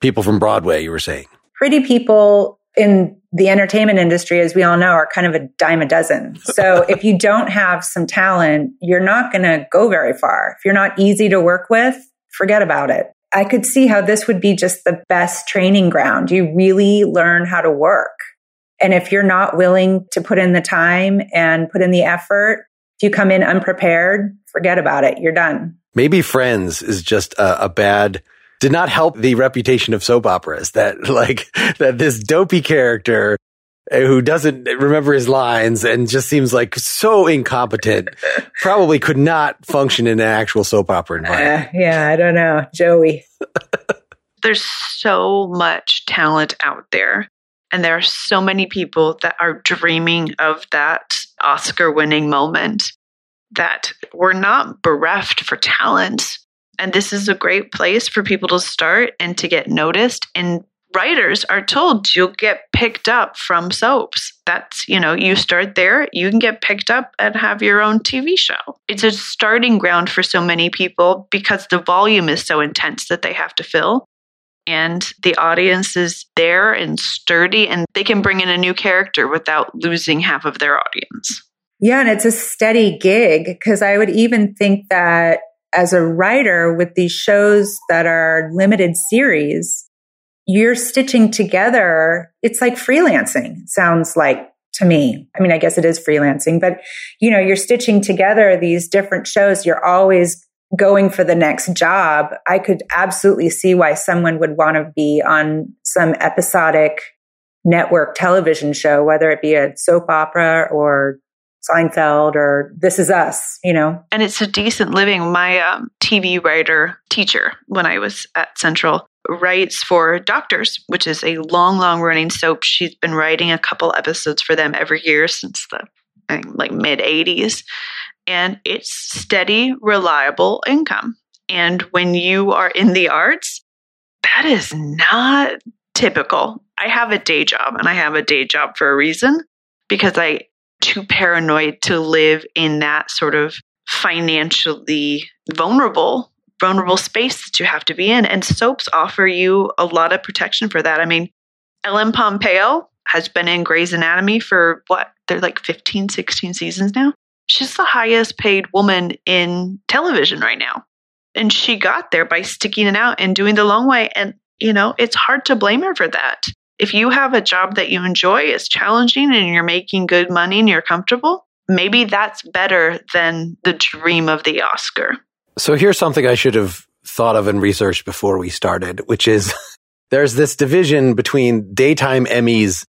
people from Broadway, you were saying. Pretty people in the entertainment industry, as we all know, are kind of a dime a dozen. So if you don't have some talent, you're not going to go very far. If you're not easy to work with, forget about it. I could see how this would be just the best training ground. You really learn how to work. And if you're not willing to put in the time and put in the effort, if you come in unprepared, forget about it. You're done. Maybe Friends is just a, a bad did not help the reputation of soap operas that like that this dopey character who doesn't remember his lines and just seems like so incompetent probably could not function in an actual soap opera environment. Uh, yeah, I don't know. Joey. There's so much talent out there. And there are so many people that are dreaming of that Oscar winning moment that we're not bereft for talent. And this is a great place for people to start and to get noticed. And writers are told you'll get picked up from soaps. That's, you know, you start there, you can get picked up and have your own TV show. It's a starting ground for so many people because the volume is so intense that they have to fill. And the audience is there and sturdy, and they can bring in a new character without losing half of their audience. Yeah, and it's a steady gig because I would even think that as a writer with these shows that are limited series, you're stitching together. It's like freelancing, sounds like to me. I mean, I guess it is freelancing, but you know, you're stitching together these different shows. You're always going for the next job. I could absolutely see why someone would want to be on some episodic network television show, whether it be a soap opera or Seinfeld or This Is Us, you know. And it's a decent living. My um, TV writer teacher, when I was at Central, writes for Doctors, which is a long, long running soap. She's been writing a couple episodes for them every year since the like mid 80s. And it's steady, reliable income. And when you are in the arts, that is not typical. I have a day job and I have a day job for a reason because I too paranoid to live in that sort of financially vulnerable vulnerable space that you have to be in. And soaps offer you a lot of protection for that. I mean ellen pompeo has been in Grey's Anatomy for what? They're like 15 16 seasons now. She's the highest paid woman in television right now. And she got there by sticking it out and doing the long way. And you know it's hard to blame her for that if you have a job that you enjoy, is challenging, and you're making good money and you're comfortable, maybe that's better than the dream of the Oscar. So here's something I should have thought of and researched before we started, which is there's this division between daytime Emmys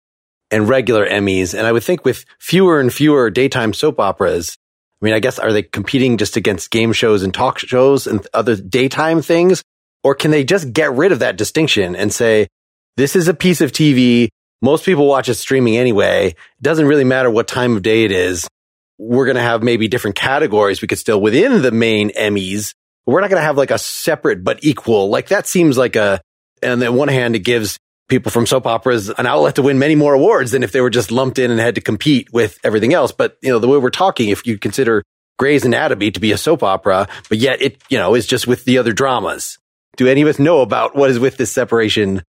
and regular Emmys. And I would think with fewer and fewer daytime soap operas, I mean, I guess are they competing just against game shows and talk shows and other daytime things? Or can they just get rid of that distinction and say, this is a piece of TV. Most people watch it streaming anyway. It doesn't really matter what time of day it is. We're going to have maybe different categories. We could still within the main Emmys. We're not going to have like a separate but equal. Like that seems like a, and on one hand, it gives people from soap operas an outlet to win many more awards than if they were just lumped in and had to compete with everything else. But, you know, the way we're talking, if you consider Grey's Anatomy to be a soap opera, but yet it, you know, is just with the other dramas. Do any of us know about what is with this separation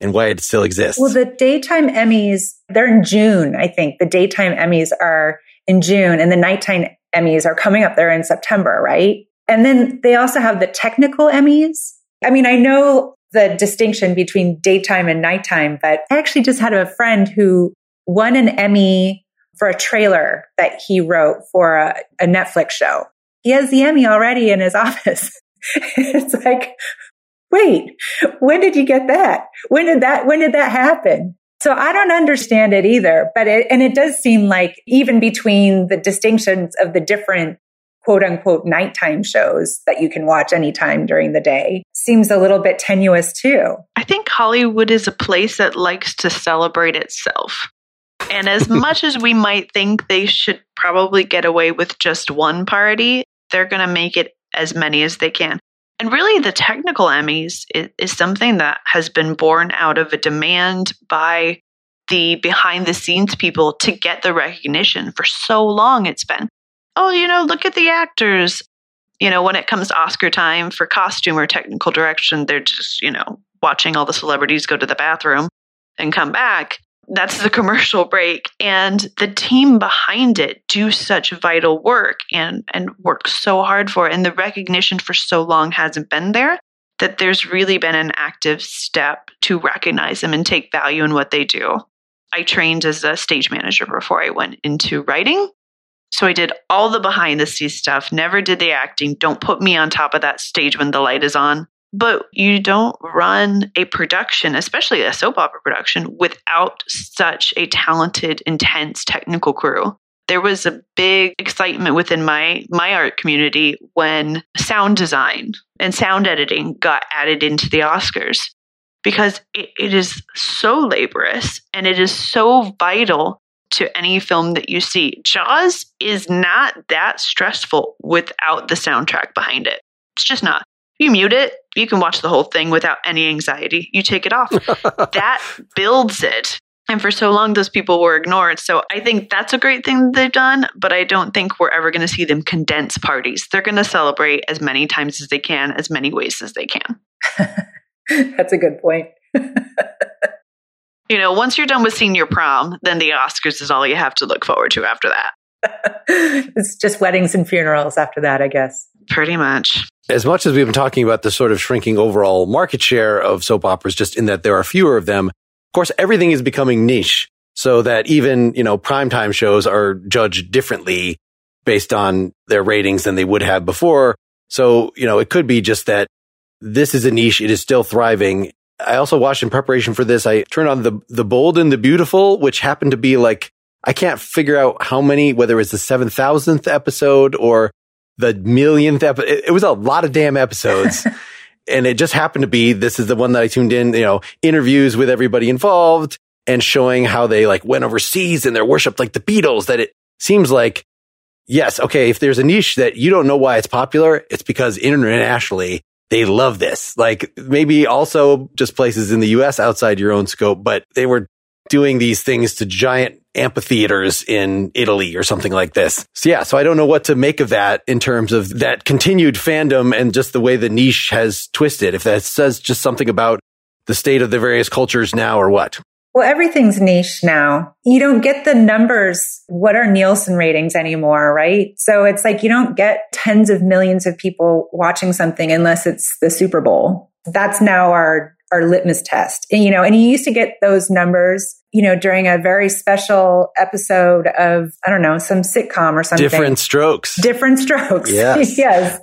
and why it still exists. Well, the daytime Emmys, they're in June, I think. The daytime Emmys are in June and the nighttime Emmys are coming up there in September, right? And then they also have the technical Emmys. I mean, I know the distinction between daytime and nighttime, but I actually just had a friend who won an Emmy for a trailer that he wrote for a, a Netflix show. He has the Emmy already in his office. it's like, wait, when did you get that? When did that, when did that happen? So I don't understand it either, but it, and it does seem like even between the distinctions of the different quote unquote nighttime shows that you can watch anytime during the day seems a little bit tenuous too. I think Hollywood is a place that likes to celebrate itself. And as much as we might think they should probably get away with just one party, they're going to make it as many as they can. And really, the technical Emmys is, is, something that has been born out of a demand by the behind the scenes people to get the recognition. For so long, it's been, oh, you know, look at the actors. You know, when it comes to Oscar time for costume or technical direction, they're just, you know, watching all the celebrities go to the bathroom and come back. That's the commercial break. And the team behind it do such vital work and, and work so hard for it. And the recognition for so long hasn't been there that there's really been an active step to recognize them and take value in what they do. I trained as a stage manager before I went into writing. So I did all the behind the scenes stuff, never did the acting. Don't put me on top of that stage when the light is on. But you don't run a production, especially a soap opera production, without such a talented, intense technical crew. There was a big excitement within my my art community when sound design and sound editing got added into the Oscars because it, it is so laborious and it is so vital to any film that you see. Jaws is not that stressful without the soundtrack behind it. It's just not. You mute it, you can watch the whole thing without any anxiety. You take it off. that builds it. And for so long, those people were ignored. So I think that's a great thing that they've done, but I don't think we're ever going to see them condense parties. They're going to celebrate as many times as they can, as many ways as they can. that's a good point. you know, once you're done with senior prom, then the Oscars is all you have to look forward to after that. it's just weddings and funerals after that, I guess. Pretty much. As much as we've been talking about the sort of shrinking overall market share of soap operas, just in that there are fewer of them, of course, everything is becoming niche so that even, you know, primetime shows are judged differently based on their ratings than they would have before. So, you know, it could be just that this is a niche. It is still thriving. I also watched in preparation for this. I turned on the, the bold and the beautiful, which happened to be like, I can't figure out how many, whether it's the 7,000th episode or the millionth episode. It, it was a lot of damn episodes. and it just happened to be, this is the one that I tuned in, you know, interviews with everybody involved and showing how they like went overseas and they're worshipped like the Beatles that it seems like, yes, okay, if there's a niche that you don't know why it's popular, it's because internationally they love this. Like maybe also just places in the US outside your own scope, but they were doing these things to giant amphitheaters in Italy or something like this. So yeah, so I don't know what to make of that in terms of that continued fandom and just the way the niche has twisted. If that says just something about the state of the various cultures now or what. Well, everything's niche now. You don't get the numbers. What are Nielsen ratings anymore, right? So it's like you don't get tens of millions of people watching something unless it's the Super Bowl. That's now our our litmus test. And, you know, and you used to get those numbers, you know, during a very special episode of, I don't know, some sitcom or something. Different strokes. Different strokes. Yes. yes.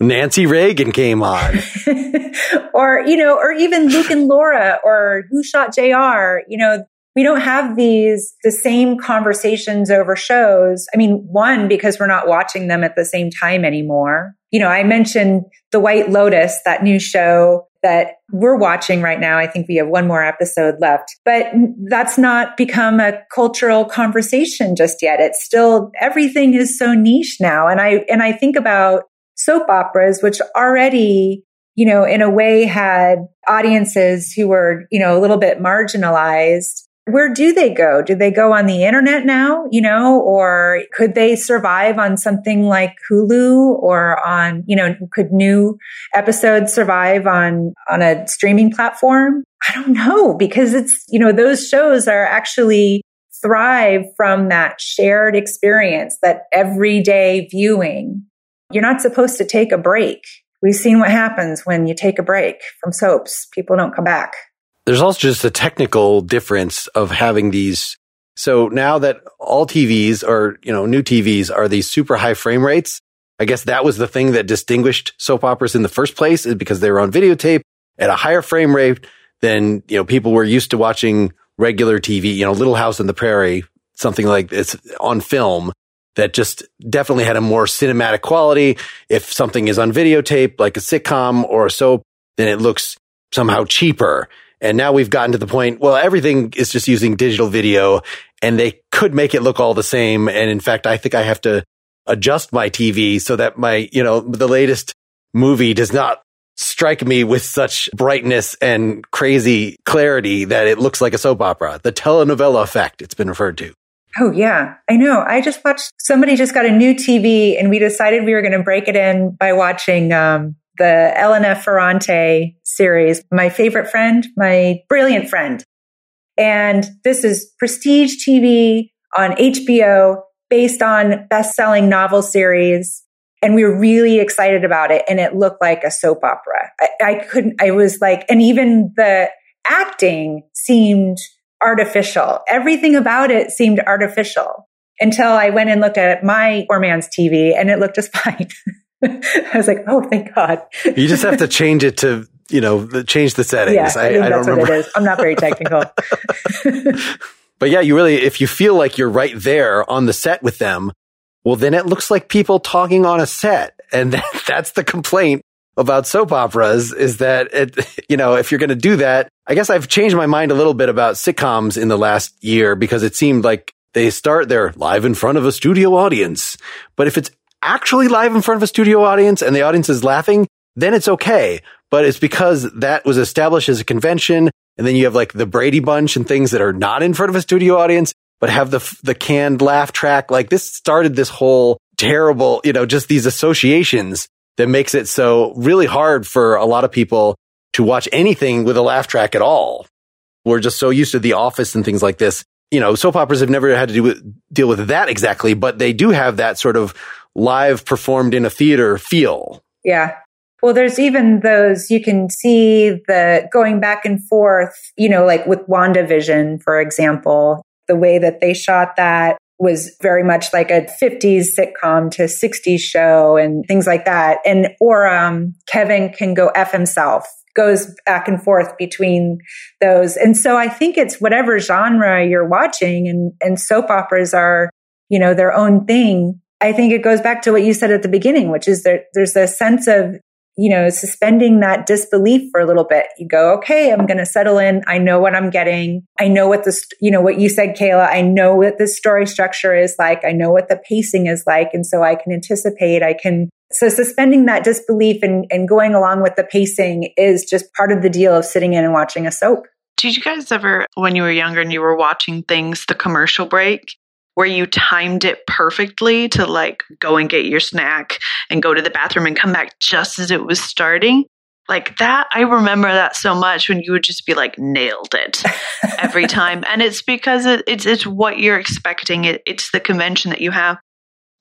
Nancy Reagan came on. or, you know, or even Luke and Laura or Who Shot JR, you know, we don't have these the same conversations over shows. I mean, one because we're not watching them at the same time anymore. You know, I mentioned The White Lotus, that new show that we're watching right now. I think we have one more episode left, but that's not become a cultural conversation just yet. It's still everything is so niche now. And I and I think about soap operas which already you know, in a way had audiences who were, you know, a little bit marginalized where do they go? Do they go on the internet now, you know, or could they survive on something like Hulu or on, you know, could new episodes survive on, on a streaming platform? I don't know because it's, you know, those shows are actually thrive from that shared experience, that everyday viewing. You're not supposed to take a break. We've seen what happens when you take a break from soaps. People don't come back. There's also just a technical difference of having these. So now that all TVs or, you know, new TVs are these super high frame rates, I guess that was the thing that distinguished soap operas in the first place is because they were on videotape at a higher frame rate than, you know, people were used to watching regular TV, you know, Little House on the Prairie, something like this on film that just definitely had a more cinematic quality. If something is on videotape, like a sitcom or a soap, then it looks somehow cheaper. And now we've gotten to the point, well, everything is just using digital video and they could make it look all the same. And in fact, I think I have to adjust my TV so that my, you know, the latest movie does not strike me with such brightness and crazy clarity that it looks like a soap opera. The telenovela effect, it's been referred to. Oh yeah, I know. I just watched somebody just got a new TV and we decided we were going to break it in by watching um, the Elena Ferrante series, my favorite friend, my brilliant friend. And this is prestige TV on HBO based on best selling novel series. And we were really excited about it. And it looked like a soap opera. I, I couldn't, I was like, and even the acting seemed artificial. Everything about it seemed artificial until I went and looked at my poor man's TV and it looked just fine. I was like, oh, thank God. you just have to change it to, you know, change the settings. Yeah, I, I, I don't remember. it is. I'm not very technical. but yeah, you really, if you feel like you're right there on the set with them, well, then it looks like people talking on a set. And that, that's the complaint about soap operas is that it, you know, if you're going to do that, I guess I've changed my mind a little bit about sitcoms in the last year because it seemed like they start there live in front of a studio audience. But if it's actually live in front of a studio audience and the audience is laughing, then it's okay. But it's because that was established as a convention. And then you have like the Brady Bunch and things that are not in front of a studio audience, but have the, the canned laugh track. Like this started this whole terrible, you know, just these associations that makes it so really hard for a lot of people to watch anything with a laugh track at all. We're just so used to the office and things like this. You know, soap operas have never had to do with, deal with that exactly, but they do have that sort of live performed in a theater feel. Yeah. Well, there's even those you can see the going back and forth, you know, like with WandaVision, for example, the way that they shot that was very much like a 50s sitcom to 60s show and things like that. And, or, um, Kevin can go F himself goes back and forth between those. And so I think it's whatever genre you're watching and, and soap operas are, you know, their own thing. I think it goes back to what you said at the beginning, which is that there's a sense of you know, suspending that disbelief for a little bit. You go, okay, I'm going to settle in. I know what I'm getting. I know what this, you know, what you said, Kayla. I know what the story structure is like. I know what the pacing is like. And so I can anticipate. I can, so suspending that disbelief and, and going along with the pacing is just part of the deal of sitting in and watching a soap. Did you guys ever, when you were younger and you were watching things, the commercial break, where you timed it perfectly to like go and get your snack and go to the bathroom and come back just as it was starting. Like that, I remember that so much when you would just be like nailed it every time, and it's because it, it's it's what you're expecting. It, it's the convention that you have,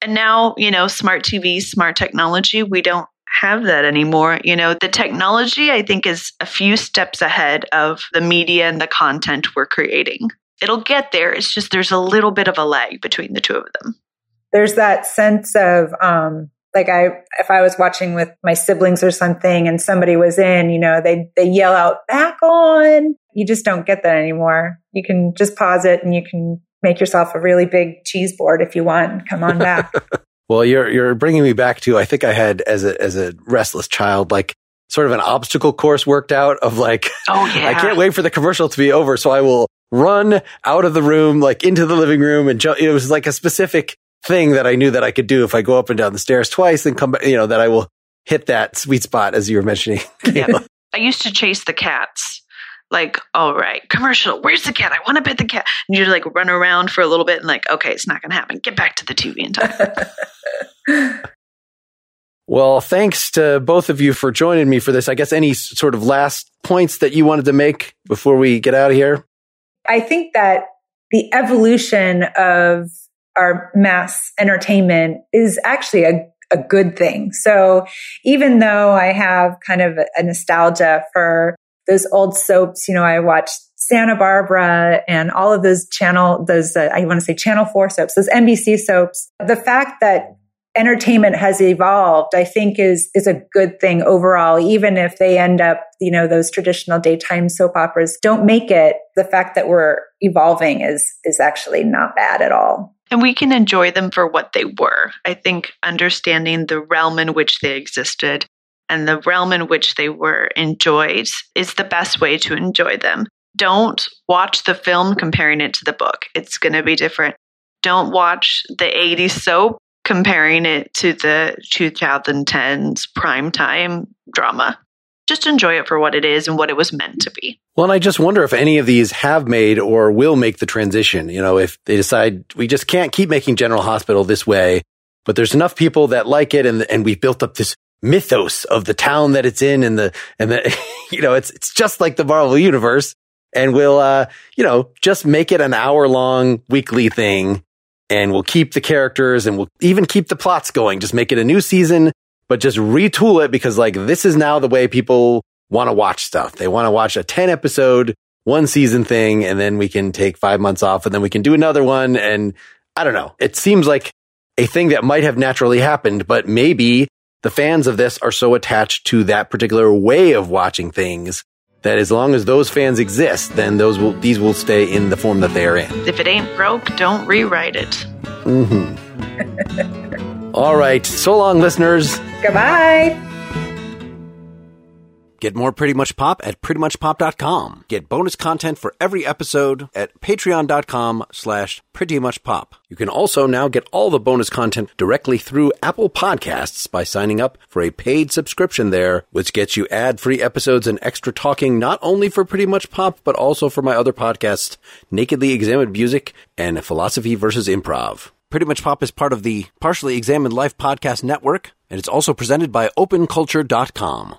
and now you know smart TV, smart technology. We don't have that anymore. You know, the technology I think is a few steps ahead of the media and the content we're creating it'll get there. It's just there's a little bit of a lag between the two of them. There's that sense of um like I if I was watching with my siblings or something and somebody was in, you know, they they yell out back on. You just don't get that anymore. You can just pause it and you can make yourself a really big cheese board if you want. Come on back. well, you're you're bringing me back to I think I had as a as a restless child like sort of an obstacle course worked out of like, oh yeah, I can't wait for the commercial to be over, so I will run out of the room, like into the living room and jump. It was like a specific thing that I knew that I could do if I go up and down the stairs twice and come back, you know, that I will hit that sweet spot as you were mentioning. yeah. I used to chase the cats. Like, all right, commercial, where's the cat? I want to pet the cat. And you like run around for a little bit and like, okay, it's not going to happen. Get back to the TV in time. well, thanks to both of you for joining me for this. I guess any sort of last points that you wanted to make before we get out of here? I think that the evolution of our mass entertainment is actually a, a good thing. So even though I have kind of a nostalgia for those old soaps, you know, I watched Santa Barbara and all of those channel, those, uh, I want to say channel four soaps, those NBC soaps. The fact that entertainment has evolved, I think is, is a good thing overall, even if they end up, you know, those traditional daytime soap operas don't make it. The fact that we're evolving is, is actually not bad at all. And we can enjoy them for what they were. I think understanding the realm in which they existed and the realm in which they were enjoyed is the best way to enjoy them. Don't watch the film comparing it to the book. It's going to be different. Don't watch the 80s soap comparing it to the 2010s primetime drama. Just enjoy it for what it is and what it was meant to be. Well, and I just wonder if any of these have made or will make the transition. You know, if they decide we just can't keep making General Hospital this way, but there's enough people that like it and, and we've built up this mythos of the town that it's in and the, and the, you know, it's, it's just like the Marvel universe. and we'll, uh, you know, just make it an hour long weekly thing and we'll keep the characters and we'll even keep the plots going. Just make it a new season, but just retool it because like this is now the way people want to watch stuff. They want to watch a 10 episode, one season thing, and then we can take five months off and then we can do another one. And I don't know. It seems like a thing that might have naturally happened, but maybe the fans of this are so attached to that particular way of watching things that as long as those fans exist, then those will these will stay in the form that they are in. If it ain't broke, don't rewrite it. Mm-hmm. All right. So long, listeners. Goodbye. Get more Pretty Much Pop at prettymuchpop.com. Get bonus content for every episode at patreon.com slash prettymuchpop. You can also now get all the bonus content directly through Apple Podcasts by signing up for a paid subscription there, which gets you ad-free episodes and extra talking not only for Pretty Much Pop, but also for my other podcasts, Nakedly Examined Music and Philosophy versus Improv. Pretty Much Pop is part of the Partially Examined Life Podcast Network, and it's also presented by OpenCulture.com.